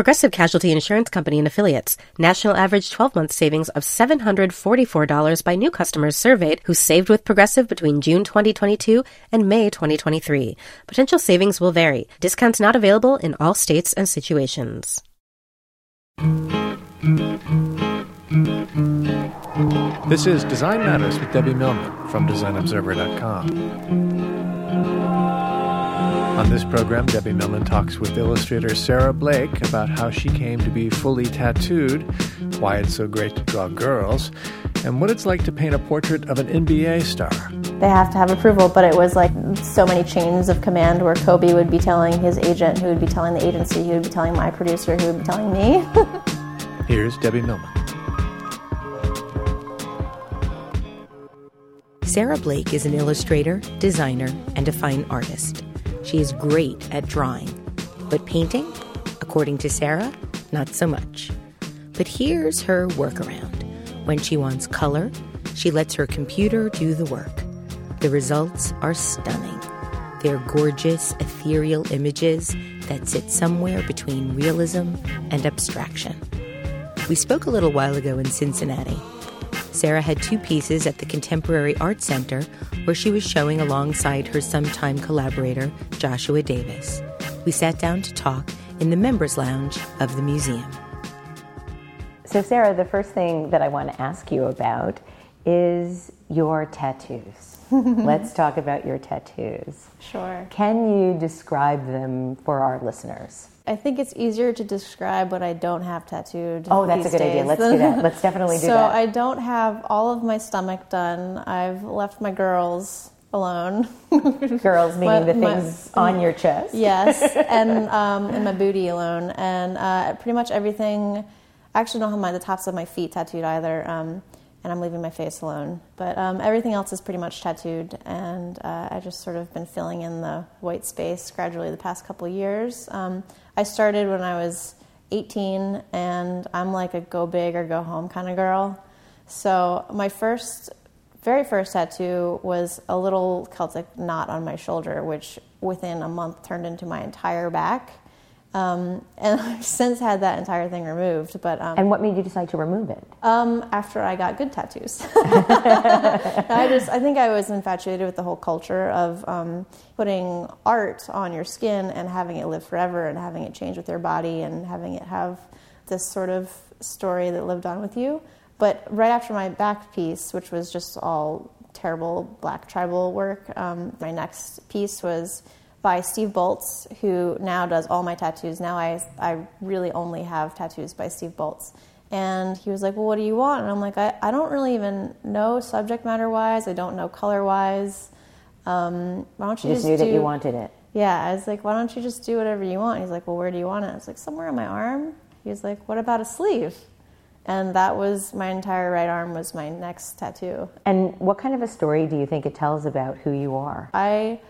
Progressive Casualty Insurance Company and Affiliates. National average 12 month savings of $744 by new customers surveyed who saved with Progressive between June 2022 and May 2023. Potential savings will vary. Discounts not available in all states and situations. This is Design Matters with Debbie Millman from DesignObserver.com. On this program, Debbie Millman talks with illustrator Sara Blake about how she came to be fully tattooed, why it's so great to draw girls, and what it's like to paint a portrait of an NBA star. They have to have approval, but it was like so many chains of command where Kobe would be telling his agent, who would be telling the agency, who would be telling my producer, who would be telling me. Here's Debbie Millman. Sara Blake is an illustrator, designer, and a fine artist. She is great at drawing, but painting, according to Sara, not so much. But here's her workaround. When she wants color, she lets her computer do the work. The results are stunning. They're gorgeous, ethereal images that sit somewhere between realism and abstraction. We spoke a little while ago in Cincinnati Sara had two pieces at the Contemporary Art Center where she was showing alongside her sometime collaborator, Joshua Davis. We sat down to talk in the members' lounge of the museum. So, Sara, the first thing that I want to ask you about is your tattoos. Let's talk about your tattoos. Sure. Can you describe them for our listeners? I think it's easier to describe what I don't have tattooed. Oh, that's a good days. idea. Let's do that. Let's definitely do so that. So I don't have all of my stomach done. I've left my girls alone. girls meaning the things my, on your chest. yes, and um, and my booty alone, and uh, pretty much everything. I actually don't have my the tops of my feet tattooed either. Um, and I'm leaving my face alone. But um, everything else is pretty much tattooed, and uh, I just sort of been filling in the white space gradually the past couple years. Um, I started when I was 18, and I'm like a go big or go home kind of girl. So my first, very first tattoo was a little Celtic knot on my shoulder, which within a month turned into my entire back. Um, and I've since had that entire thing removed. But um, and what made you decide to remove it? Um, after I got good tattoos, I just I think I was infatuated with the whole culture of um, putting art on your skin and having it live forever and having it change with your body and having it have this sort of story that lived on with you. But right after my back piece, which was just all terrible black tribal work, um, my next piece was by Steve Boltz, who now does all my tattoos. Now I, I really only have tattoos by Steve Boltz. And he was like, Well, what do you want? And I'm like, I, I don't really even know subject matter wise. I don't know color wise. Um, why don't you, you just, knew do... that you wanted it? Yeah, I was like, Why don't you just do whatever you want? He's like, Well, where do you want it? I was like, Somewhere on my arm. He was like, What about a sleeve? And that was my entire right arm was my next tattoo. And what kind of a story do you think it tells about who you are? I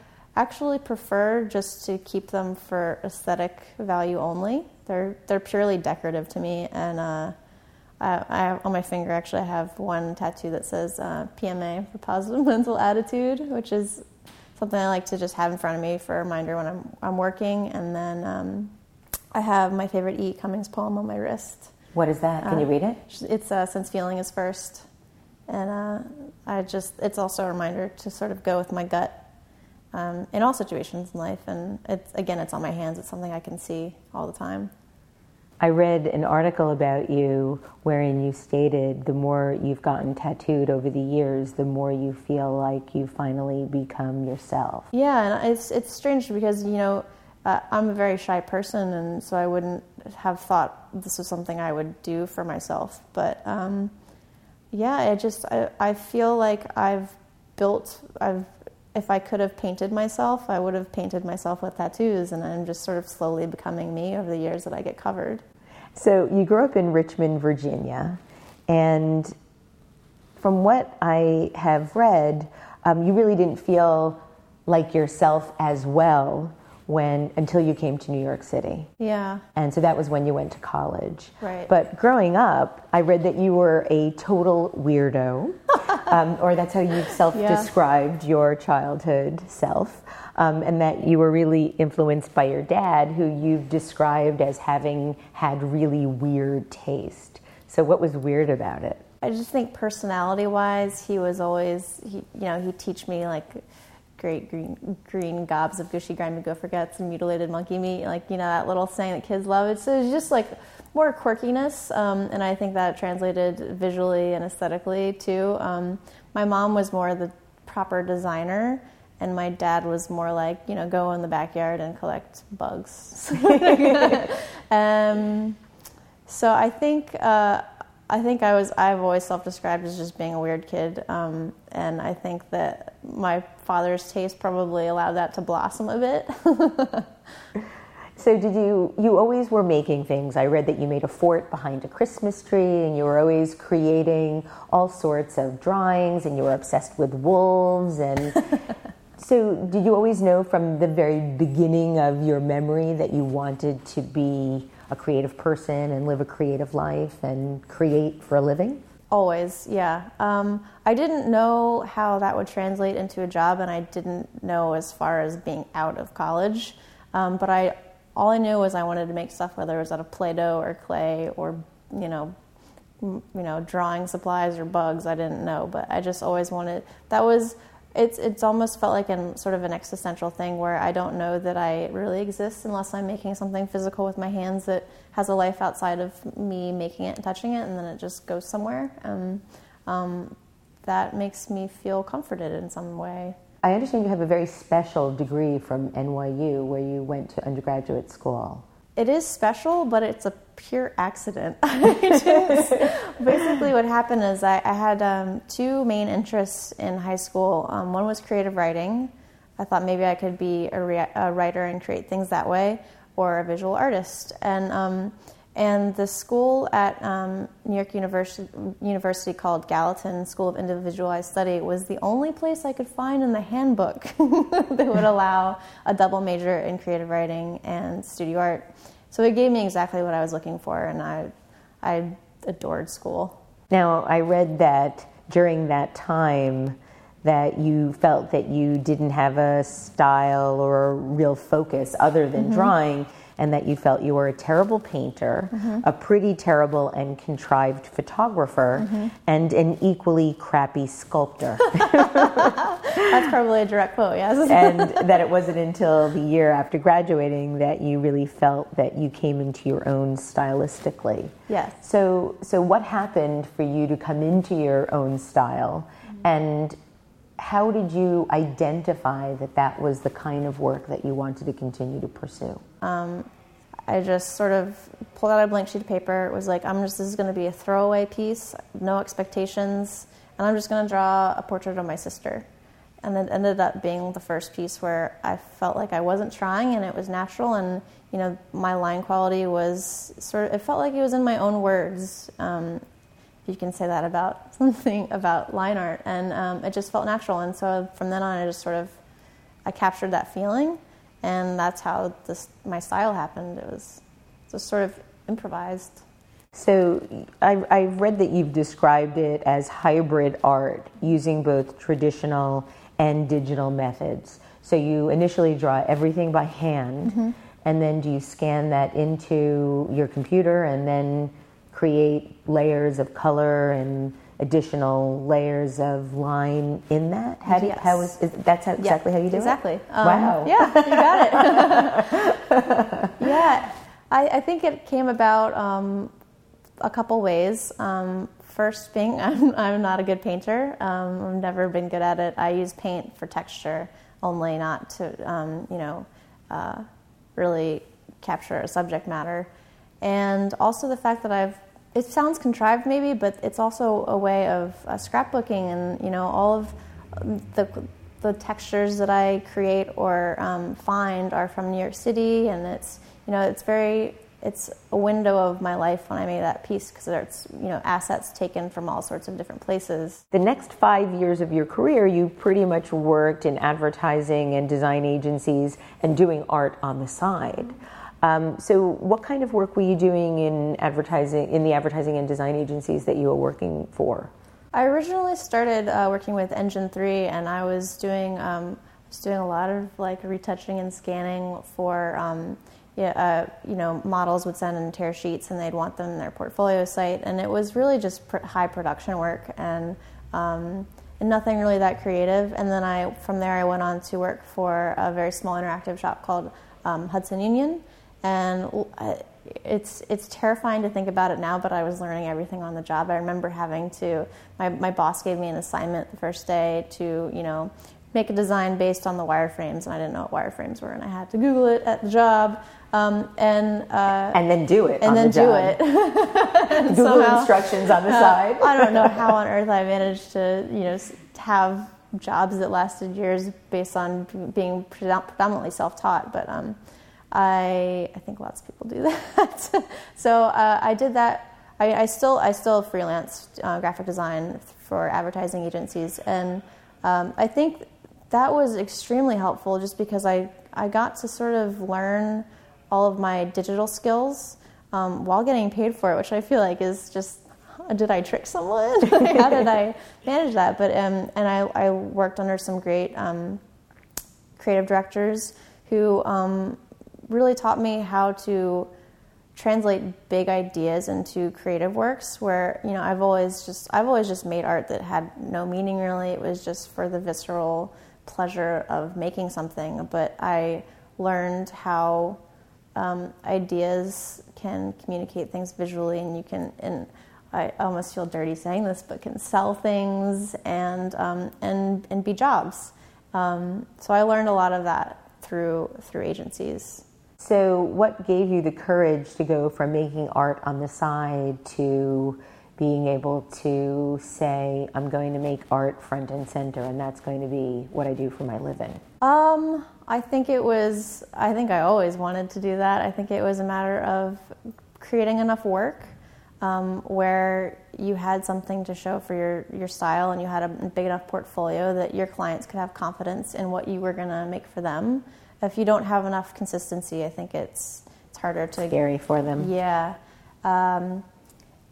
actually prefer just to keep them for aesthetic value only. They're they're purely decorative to me, and uh, I, I, on my finger actually I have one tattoo that says uh, PMA for positive mental attitude, which is something I like to just have in front of me for a reminder when I'm I'm working. And then um, I have my favorite E. Cummings poem on my wrist. What is that? Can you read it? It's uh, since feeling is first, and uh, I just it's also a reminder to sort of go with my gut um, in all situations in life. And it's again, it's on my hands. It's something I can see all the time. I read an article about you wherein you stated the more you've gotten tattooed over the years, the more you feel like you finally become yourself. Yeah, and it's it's strange because you know uh, I'm a very shy person, and so I wouldn't have thought this was something I would do for myself. But um, yeah, I just I, I feel like I've built I've if I could have painted myself, I would have painted myself with tattoos, and I'm just sort of slowly becoming me over the years that I get covered. So you grew up in Richmond, Virginia, and from what I have read, um, you really didn't feel like yourself as well when until you came to New York City. Yeah. And so that was when you went to college. Right. But growing up, I read that you were a total weirdo, um, or that's how you've self-described yeah. your childhood self, um, and that you were really influenced by your dad, who you've described as having had really weird taste. So what was weird about it? I just think personality-wise, he was always, he, you know, he'd teach me like great green green gobs of gushy grimy gopher guts and mutilated monkey meat, like you know that little saying that kids love. It's, it's just like more quirkiness, um, and I think that translated visually and aesthetically too. Um, my mom was more the proper designer, and my dad was more like you know go in the backyard and collect bugs. um, so I think. Uh, I think I was. I've always self-described as just being a weird kid, um, and I think that my father's taste probably allowed that to blossom a bit. so, did you? You always were making things. I read that you made a fort behind a Christmas tree, and you were always creating all sorts of drawings, and you were obsessed with wolves. And so, did you always know from the very beginning of your memory that you wanted to be? a creative person and live a creative life and create for a living? Always, yeah. Um, I didn't know how that would translate into a job, and I didn't know as far as being out of college. Um, but I, all I knew was I wanted to make stuff, whether it was out of Play-Doh or clay or you know, you know, drawing supplies or bugs. I didn't know, but I just always wanted. That was it's it's almost felt like an sort of an existential thing where I don't know that I really exist unless I'm making something physical with my hands that has a life outside of me making it and touching it, and then it just goes somewhere. And um, that makes me feel comforted in some way. I understand you have a very special degree from NYU where you went to undergraduate school. It is special, but it's a pure accident. basically, what happened is I, I had um, two main interests in high school. Um, one was creative writing. I thought maybe I could be a, re- a, writer and create things that way, or a visual artist. And um, and the school at um, New York University, University called Gallatin School of Individualized Study was the only place I could find in the handbook that would allow a double major in creative writing and studio art. So it gave me exactly what I was looking for, and I, I adored school. Now, I read that during that time that you felt that you didn't have a style or a real focus other than mm-hmm. drawing and that you felt you were a terrible painter, mm-hmm. a pretty terrible and contrived photographer, mm-hmm. and an equally crappy sculptor. That's probably a direct quote, yes. and that it wasn't until the year after graduating that you really felt that you came into your own stylistically. Yes. So, so what happened for you to come into your own style, mm-hmm. and how did you identify that that was the kind of work that you wanted to continue to pursue? Um, I just sort of pulled out a blank sheet of paper. It was like, I'm just, this is going to be a throwaway piece, no expectations, and I'm just going to draw a portrait of my sister. And it ended up being the first piece where I felt like I wasn't trying and it was natural, and you know, my line quality was sort of, it felt like it was in my own words. Um, you can say that about something about line art, and um, it just felt natural. And so from then on, I just sort of I captured that feeling, and that's how this my style happened. It was just sort of improvised. So I, I've read that you've described it as hybrid art, using both traditional and digital methods. So you initially draw everything by hand, mm-hmm. and then do you scan that into your computer and then create layers of color and additional layers of line in that? How do you, Yes. how is, is that's how, exactly how you do exactly. it? Um, wow. Yeah, you got it. yeah, I, I think it came about um, a couple ways. Um, first, being I'm, I'm not a good painter. Um, I've never been good at it. I use paint for texture only, not to um, you know uh, really capture a subject matter. And also the fact that I've it sounds contrived maybe, but it's also a way of uh, scrapbooking and you know all of um, the the textures that I create or um, find are from New York City, and it's you know it's very it's a window of my life when I made that piece because it's you know assets taken from all sorts of different places. The next five years of your career, you pretty much worked in advertising and design agencies and doing art on the side. Um, so, what kind of work were you doing in advertising, in the advertising and design agencies that you were working for? I originally started uh, working with Engine Three, and I was doing um, was doing a lot of like retouching and scanning for um, yeah, uh, you know models would send in tear sheets, and they'd want them in their portfolio site, and it was really just pr- high production work and. Um, and nothing really that creative. And then I, from there, I went on to work for a very small interactive shop called um, Hudson Union, and it's it's terrifying to think about it now, but I was learning everything on the job. I remember having to my my boss gave me an assignment the first day to you know make a design based on the wireframes, and I didn't know what wireframes were, and I had to Google it at the job, um, and uh, And then do it. and then the do job. it. Google somehow- instructions on the uh, side. I don't know how on earth I managed to, you know, have jobs that lasted years based on being predominantly self-taught. But um, I, I think lots of people do that. so uh, I did that. I, I still, I still freelance uh, graphic design for advertising agencies, and um, I think that was extremely helpful just because I, I got to sort of learn all of my digital skills um, while getting paid for it, which I feel like is just did I trick someone? How did I manage that? But um, and I, I worked under some great um, creative directors who um, really taught me how to translate big ideas into creative works where you know I've always just I've always just made art that had no meaning really. It was just for the visceral pleasure of making something. But I learned how um, ideas can communicate things visually and you can and I almost feel dirty saying this but can sell things and um, and and be jobs. Um, so I learned a lot of that through through agencies So, what gave you the courage to go from making art on the side to being able to say, I'm going to make art front and center, and that's going to be what I do for my living? Um, I think it was. I think I always wanted to do that. I think it was a matter of creating enough work um, where you had something to show for your your style, and you had a big enough portfolio that your clients could have confidence in what you were going to make for them. If you don't have enough consistency, I think it's it's harder to Scary for them. yeah. Um,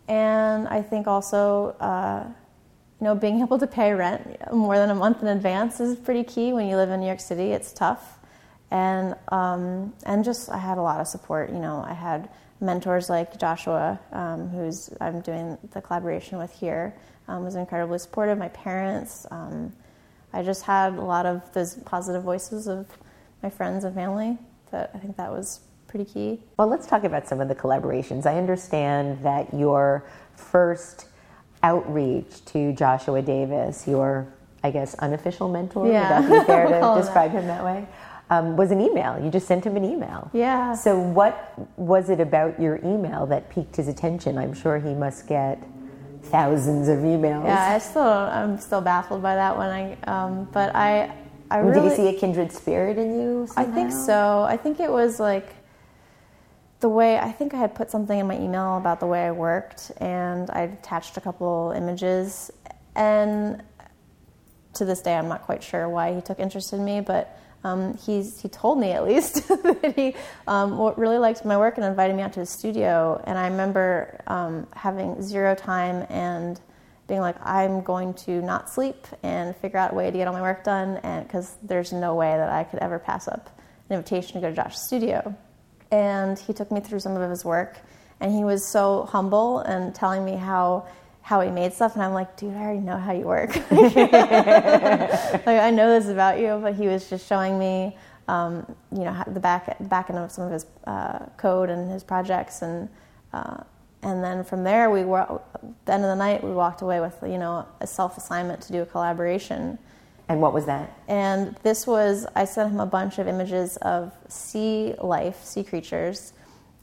and I think also, uh, you know, being able to pay rent more than a month in advance is pretty key when you live in New York City. It's tough. And, um, and just, I had a lot of support. You know, I had mentors like Joshua, um, who's I'm doing the collaboration with here, um, was incredibly supportive. My parents, um, I just had a lot of those positive voices of my friends and family. That I think that was pretty key. Well, let's talk about some of the collaborations. I understand that your first outreach to Joshua Davis, your, I guess, unofficial mentor, Yeah. would that be fair to describe him that way? Um, was an email. You just sent him an email. Yeah. So, what was it about your email that piqued his attention? I'm sure he must get thousands of emails. Yeah, I still I'm still baffled by that one. I um, but I I Did really he see a kindred spirit in you? I think so. I think it was like the way I think I had put something in my email about the way I worked, and I attached a couple images. And to this day, I'm not quite sure why he took interest in me, but um, he's he told me at least that he um, really liked my work and invited me out to his studio. And I remember um, having zero time and being like, I'm going to not sleep and figure out a way to get all my work done, and because there's no way that I could ever pass up an invitation to go to Josh's studio. And he took me through some of his work, and he was so humble and telling me how how he made stuff, and I'm like, dude, I already know how you work. like I know this about you, but he was just showing me, um, you know, the back back end of some of his uh, code and his projects, and uh, and then from there, we were at the end of the night, we walked away with you know a self assignment to do a collaboration. And what was that? And this was I sent him a bunch of images of sea life, sea creatures,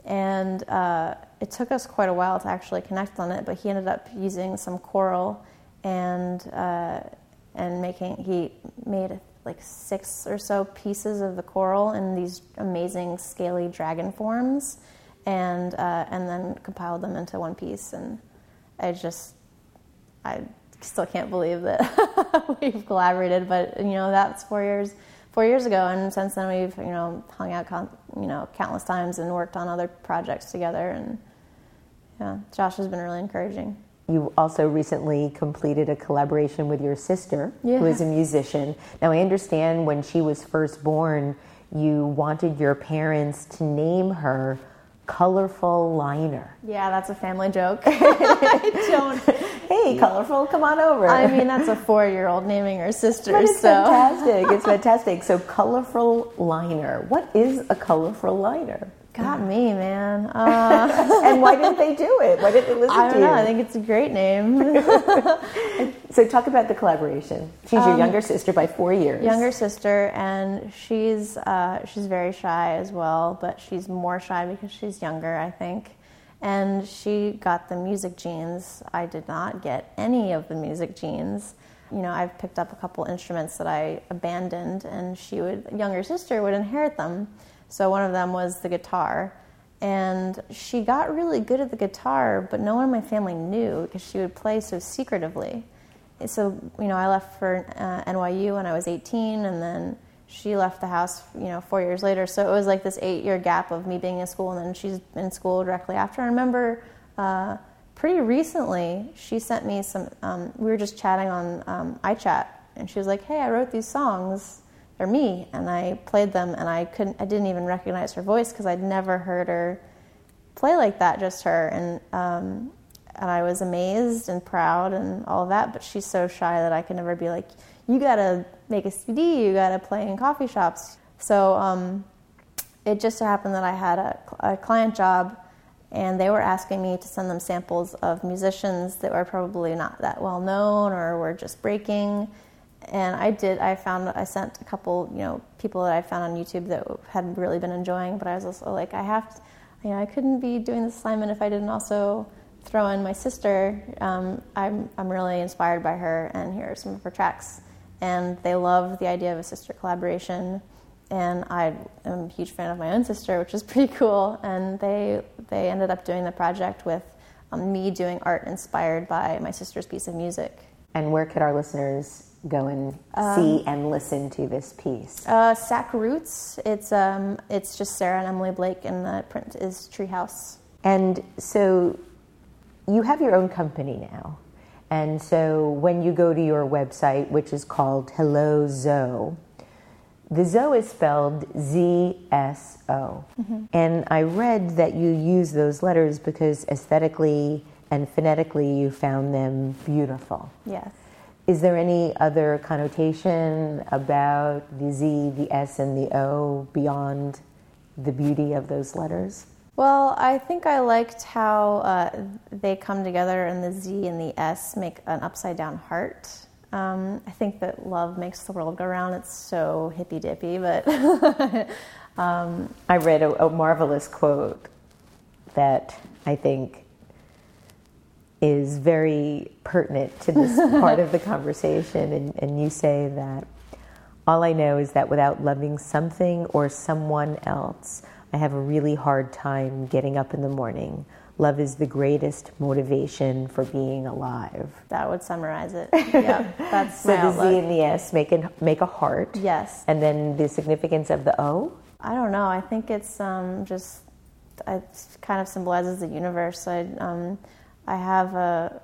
and uh, it took us quite a while to actually connect on it, but he ended up using some coral and uh, and making he made like six or so pieces of the coral in these amazing scaly dragon forms, and uh, and then compiled them into one piece. And I just I still can't believe that we've collaborated, but you know that's four years four years ago, and since then we've you know hung out you know countless times and worked on other projects together, and yeah, Josh has been really encouraging. You also recently completed a collaboration with your sister, yeah. who is a musician. Now, I understand when she was first born, you wanted your parents to name her colorful liner. Yeah, that's a family joke. I don't. Hey, colorful, come on over. I mean, that's a four-year-old naming her sister. But it's so. fantastic. It's fantastic. So, colorful liner. What is a colorful liner? Got me, man. Uh, and why didn't they do it? Why didn't they listen I don't to know. you? I think it's a great name. so talk about the collaboration. She's your Um, younger sister by four years. Younger sister, and she's uh, she's very shy as well, but she's more shy because she's younger, I think. And she got the music genes. I did not get any of the music genes. You know, I've picked up a couple instruments that I abandoned, and she would younger sister would inherit them. So one of them was the guitar. And she got really good at the guitar, but no one in my family knew because she would play so secretively. So, you know, I left for uh, NYU when I was 18, and then she left the house, you know, four years later. So it was like this eight year gap of me being in school, and then she's in school directly after. I remember uh, pretty recently, she sent me some, um, we were just chatting on um, iChat, and she was like, hey, I wrote these songs or me and I played them and I couldn't I didn't even recognize her voice because I'd never heard her play like that just her. And um, and I was amazed and proud and all that but she's so shy that I could never be like you gotta make a CD you gotta play in coffee shops. So um, it just so happened that I had a, a client job and they were asking me to send them samples of musicians that were probably not that well known or were just breaking and I did. I found I sent a couple, you know, people that I found on YouTube that had really been enjoying. But I was also like, I have, to, you know, I couldn't be doing this assignment if I didn't also throw in my sister. Um, I'm I'm really inspired by her, and here are some of her tracks. And they love the idea of a sister collaboration. And I am a huge fan of my own sister, which is pretty cool. And they they ended up doing the project with um, me doing art inspired by my sister's piece of music. And where could our listeners go and see and listen to this piece? Uh, Sac Roots. It's um, it's just Sara and Emily Blake, and the print is Treehouse. And so you have your own company now. And so when you go to your website, which is called Hello Zso, the Zso is spelled Z S O. And I read that you use those letters because aesthetically and phonetically you found them beautiful. Yes. Is there any other connotation about the Z, the S, and the O beyond the beauty of those letters? Well, I think I liked how uh, they come together, and the Z and the S make an upside down heart. Um, I think that love makes the world go round. It's so hippy dippy, but um, I read a, a marvelous quote that I think is very pertinent to this part of the conversation. And, and you say that all I know is that without loving something or someone else, I have a really hard time getting up in the morning. Love is the greatest motivation for being alive. that would summarize it. Yeah, that's So the Z and the S make, an, make a heart. Yes. And then the significance of the O? I don't know. I think it's um, just it kind of symbolizes the universe. I um, I have a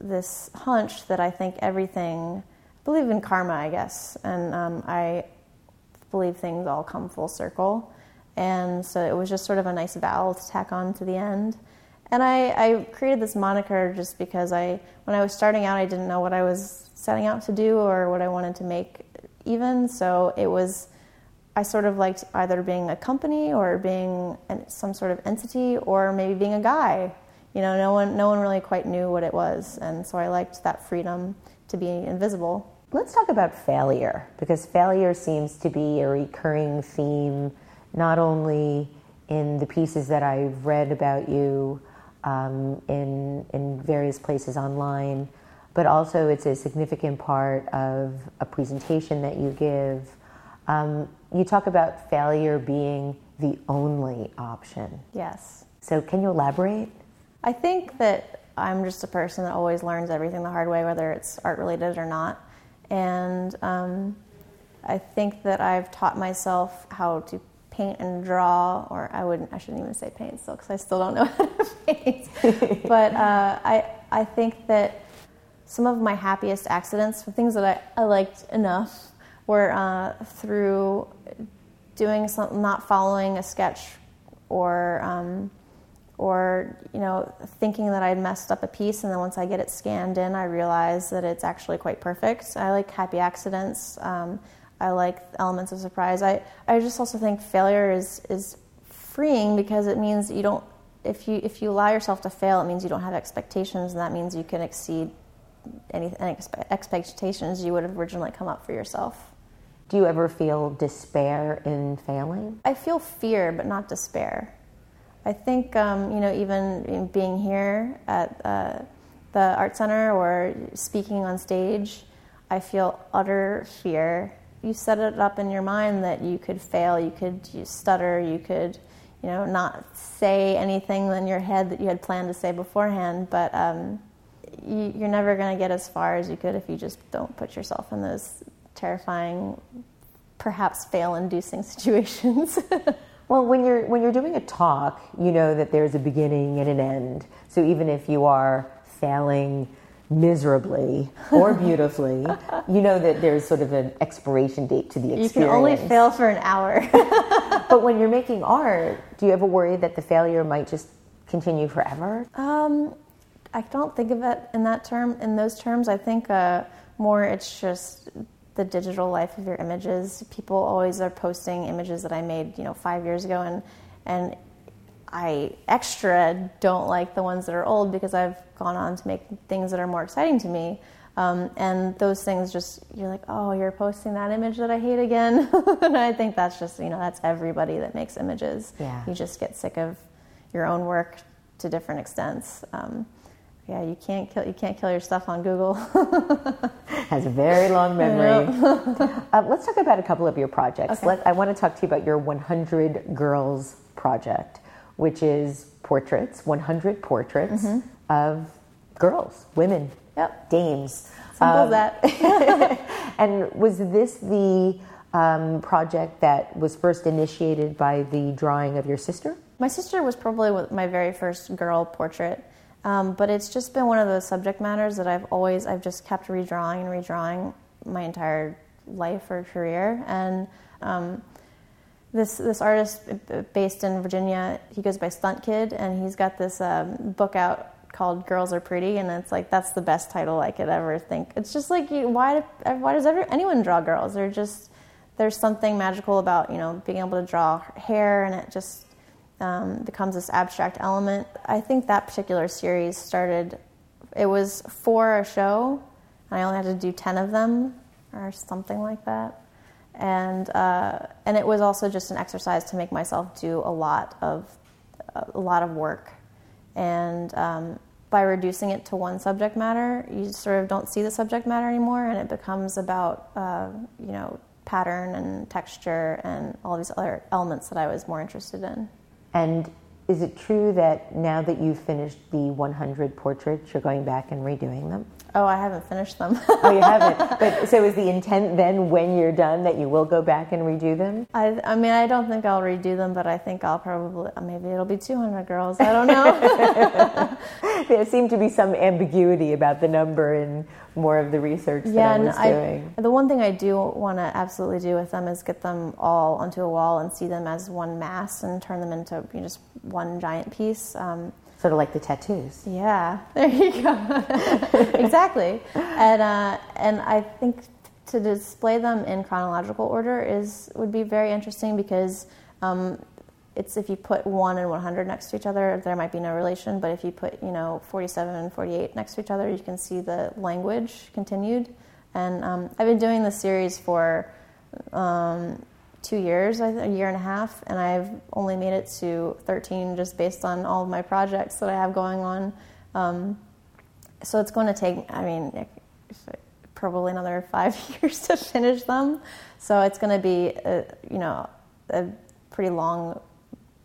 this hunch that I think everything. I believe in karma, I guess, and um, I believe things all come full circle. And so it was just sort of a nice vowel to tack on to the end. And I, I created this moniker just because I, when I was starting out, I didn't know what I was setting out to do or what I wanted to make, even. So it was, I sort of liked either being a company or being an, some sort of entity or maybe being a guy. You know, no one, no one really quite knew what it was, and so I liked that freedom to be invisible. Let's talk about failure because failure seems to be a recurring theme, not only in the pieces that I've read about you um, in in various places online, but also it's a significant part of a presentation that you give. Um, you talk about failure being the only option. Yes. So, can you elaborate? I think that I'm just a person that always learns everything the hard way, whether it's art related or not. And um, I think that I've taught myself how to paint and draw, or I wouldn't, I shouldn't even say paint still, because I still don't know how to paint. but uh, I, I think that some of my happiest accidents, for things that I, I liked enough, were uh, through doing some, not following a sketch or um, or you know thinking that I'd messed up a piece and then once I get it scanned in I realize that it's actually quite perfect. I like happy accidents. Um, I like elements of surprise. I, I just also think failure is is freeing because it means you don't if you if you allow yourself to fail it means you don't have expectations and that means you can exceed any, any expectations you would have originally come up for yourself. Do you ever feel despair in failing? I feel fear, but not despair. I think um, you know, even being here at uh, the art center or speaking on stage, I feel utter fear. You set it up in your mind that you could fail, you could stutter, you could, you know, not say anything in your head that you had planned to say beforehand. But um, you, you're never going to get as far as you could if you just don't put yourself in those terrifying, perhaps fail-inducing situations. Well, when you're when you're doing a talk, you know that there's a beginning and an end. So even if you are failing miserably or beautifully, you know that there's sort of an expiration date to the experience. You can only fail for an hour. but when you're making art, do you ever worry that the failure might just continue forever? Um, I don't think of it in that term in those terms. I think uh, more it's just the digital life of your images. People always are posting images that I made, you know, five years ago, and and I extra don't like the ones that are old because I've gone on to make things that are more exciting to me. Um, and those things just you're like, oh, you're posting that image that I hate again. and I think that's just you know that's everybody that makes images. Yeah. You just get sick of your own work to different extents. Um, yeah, you can't kill you can't kill your stuff on Google. Has a very long memory. uh, let's talk about a couple of your projects. Okay. Let, I want to talk to you about your 100 Girls project, which is portraits, 100 portraits Mm-hmm. of girls, women, Yep. dames. Simple Um, that. and was this the um, project that was first initiated by the drawing of your sister? My sister was probably my very first girl portrait, um, but it's just been one of those subject matters that I've always I've just kept redrawing and redrawing my entire life or career. And um, this this artist based in Virginia, he goes by Stunt Kid, and he's got this um, book out called "Girls Are Pretty," and it's like that's the best title I could ever think. It's just like why why does ever, anyone draw girls? They're just there's something magical about you know being able to draw hair, and it just um, becomes this abstract element. I think that particular series started. It was for a show, and I only had to do ten of them or something like that. And uh, and it was also just an exercise to make myself do a lot of a lot of work, and um, by reducing it to one subject matter, you sort of don't see the subject matter anymore, and it becomes about uh, you know pattern and texture and all these other elements that I was more interested in. And is it true that now that you've finished the 100 portraits, you're going back and redoing them? Oh, I haven't finished them. Oh, you haven't. But so is the intent then, when you're done, that you will go back and redo them? I, I mean, I don't think I'll redo them, but I think I'll probably maybe it'll be 200 girls. I don't know. there seemed to be some ambiguity about the number in more of the research that I was I, doing. the one thing I do want to absolutely do with them is get them all onto a wall and see them as one mass and turn them into you know, just one giant piece. Um, Sort of like the tattoos. Yeah, there you go. exactly. And uh, and I think to display them in chronological order is would be very interesting because um, it's if you put one and 100 next to each other, there might be no relation. But if you put you know 47 and 48 next to each other, you can see the language continued. And um, I've been doing this series for um, two years, a year and a half, and I've only made it to 13 just based on all of my projects that I have going on. Um, so it's going to take, I mean, probably another five years to finish them. So it's going to be, a, you know, a pretty long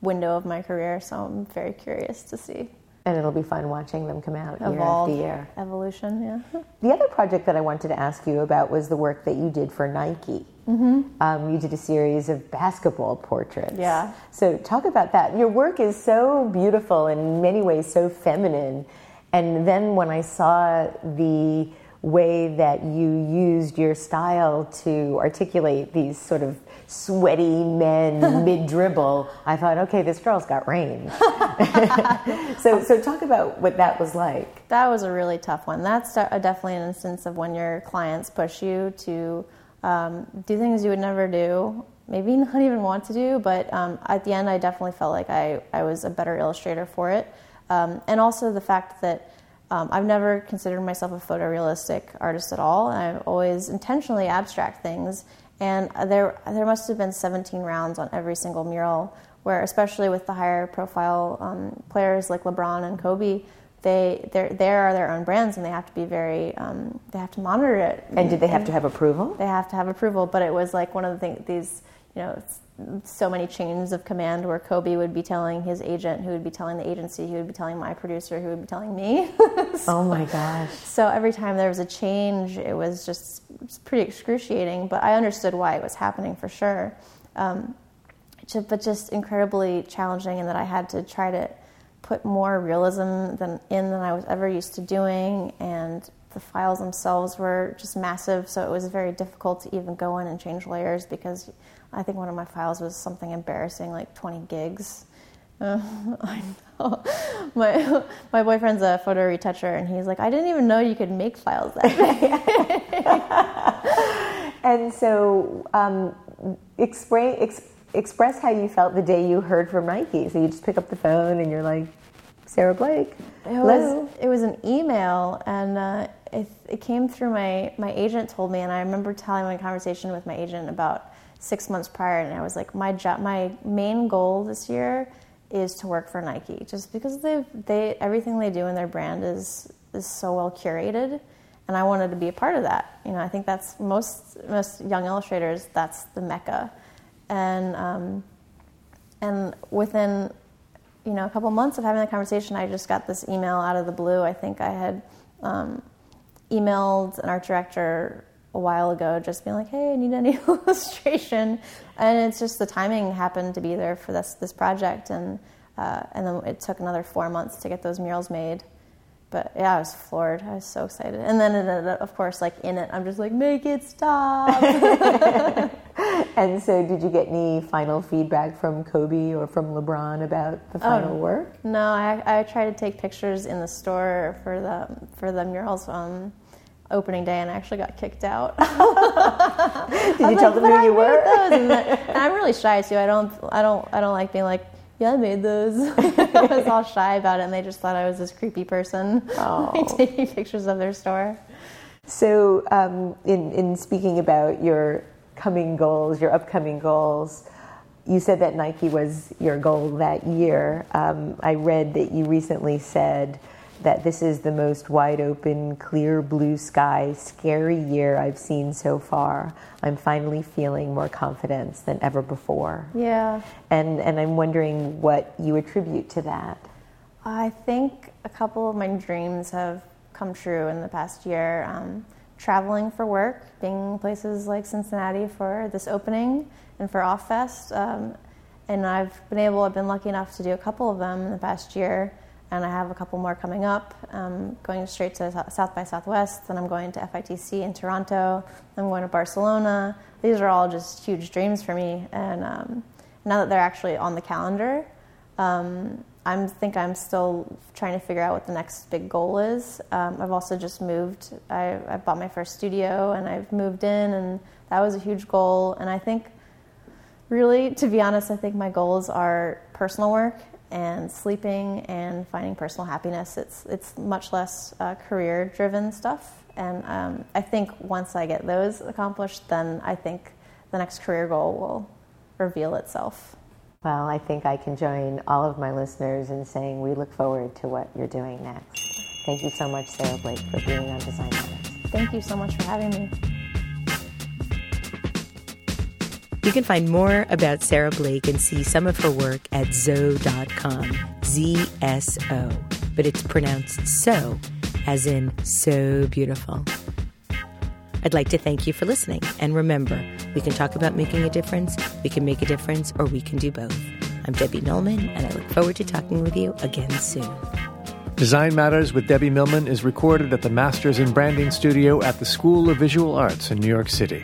window of my career. So I'm very curious to see. And it'll be fun watching them come out Evolve, year after year. Evolution, yeah. The other project that I wanted to ask you about was the work that you did for Nike. Mm-hmm. Um, you did a series of basketball portraits. Yeah. So talk about that. Your work is so beautiful and in many ways so feminine. And then when I saw the way that you used your style to articulate these sort of sweaty men mid dribble, I thought, okay, this girl's got range. so, so talk about what that was like. That was a really tough one. That's definitely an instance of when your clients push you to um, do things you would never do, maybe not even want to do, but um, at the end, I definitely felt like I, I was a better illustrator for it. Um, and also the fact that um, I've never considered myself a photorealistic artist at all. I've always intentionally abstract things, and there there must have been 17 rounds on every single mural. Where, especially with the higher profile um, players like LeBron and Kobe, they they are their own brands and they have to be very um, they have to monitor it. And did they have to have approval? They have to have approval, but it was like one of the things these you know so many chains of command where Kobe would be telling his agent, who would be telling the agency, who would be telling my producer, who would be telling me. so, oh my gosh. So every time there was a change, it was just pretty excruciating, but I understood why it was happening for sure. Um, but just incredibly challenging, and that I had to try to put more realism than in than I was ever used to doing, and the files themselves were just massive, so it was very difficult to even go in and change layers because I think one of my files was something embarrassing, like 20 gigs. Uh, I know. My, my boyfriend's a photo retoucher, and he's like, I didn't even know you could make files that big. and so, um, explain, ex- express how you felt the day you heard from Nike. So you just pick up the phone and you're like, Sara Blake. It was, it was an email, and uh, it, it came through my, my agent told me, and I remember telling my conversation with my agent about six months prior, and I was like, my job, my main goal this year is to work for Nike, just because they they everything they do in their brand is is so well curated, and I wanted to be a part of that. You know, I think that's most most young illustrators. That's the mecca, and um, and within you know a couple months of having that conversation, I just got this email out of the blue. I think I had um, emailed an art director a while ago, just being like, "Hey, I need any illustration," and it's just the timing happened to be there for this this project, and uh, and then it took another four months to get those murals made. But yeah, I was floored. I was so excited, and then of course, like in it, I'm just like, "Make it stop." and so, did you get any final feedback from Kobe or from LeBron about the final oh, work? No, I, I tried to take pictures in the store for the for the murals. Um, opening day and I actually got kicked out. Did you tell like, them who you were? And, and I'm really shy too. I don't, I don't, I don't like being like, yeah, I made those. I was all shy about it, and they just thought I was this creepy person oh. taking pictures of their store. So, um, in in speaking about your coming goals, your upcoming goals. You said that Nike was your goal that year. Um, I read that you recently said that this is the most wide open, clear blue sky, scary year I've seen so far. I'm finally feeling more confidence than ever before. Yeah. And and I'm wondering what you attribute to that. I think a couple of my dreams have come true in the past year. Um, traveling for work, being places like Cincinnati for this opening and for OffFest. Um, and I've been able, I've been lucky enough to do a couple of them in the past year and I have a couple more coming up. Going straight to South by Southwest, then I'm going to FITC in Toronto, I'm going to Barcelona. These are all just huge dreams for me, and um, now that they're actually on the calendar, um, I think I'm still trying to figure out what the next big goal is. Um, I've also just moved. I, I bought my first studio and I've moved in, and that was a huge goal. And I think, really, to be honest, I think my goals are personal work and sleeping and finding personal happiness. It's it's much less uh, career driven stuff. And um, I think once I get those accomplished, then I think the next career goal will reveal itself. Well, I think I can join all of my listeners in saying we look forward to what you're doing next. Thank you so much, Sara Blake, for being on Design Matters. Thank you so much for having me. You can find more about Sara Blake and see some of her work at zo.com, Z S O, but it's pronounced so, as in so beautiful. I'd like to thank you for listening. And remember, we can talk about making a difference, we can make a difference, or we can do both. I'm Debbie Millman, and I look forward to talking with you again soon. Design Matters with Debbie Millman is recorded at the Masters in Branding Studio at the School of Visual Arts in New York City.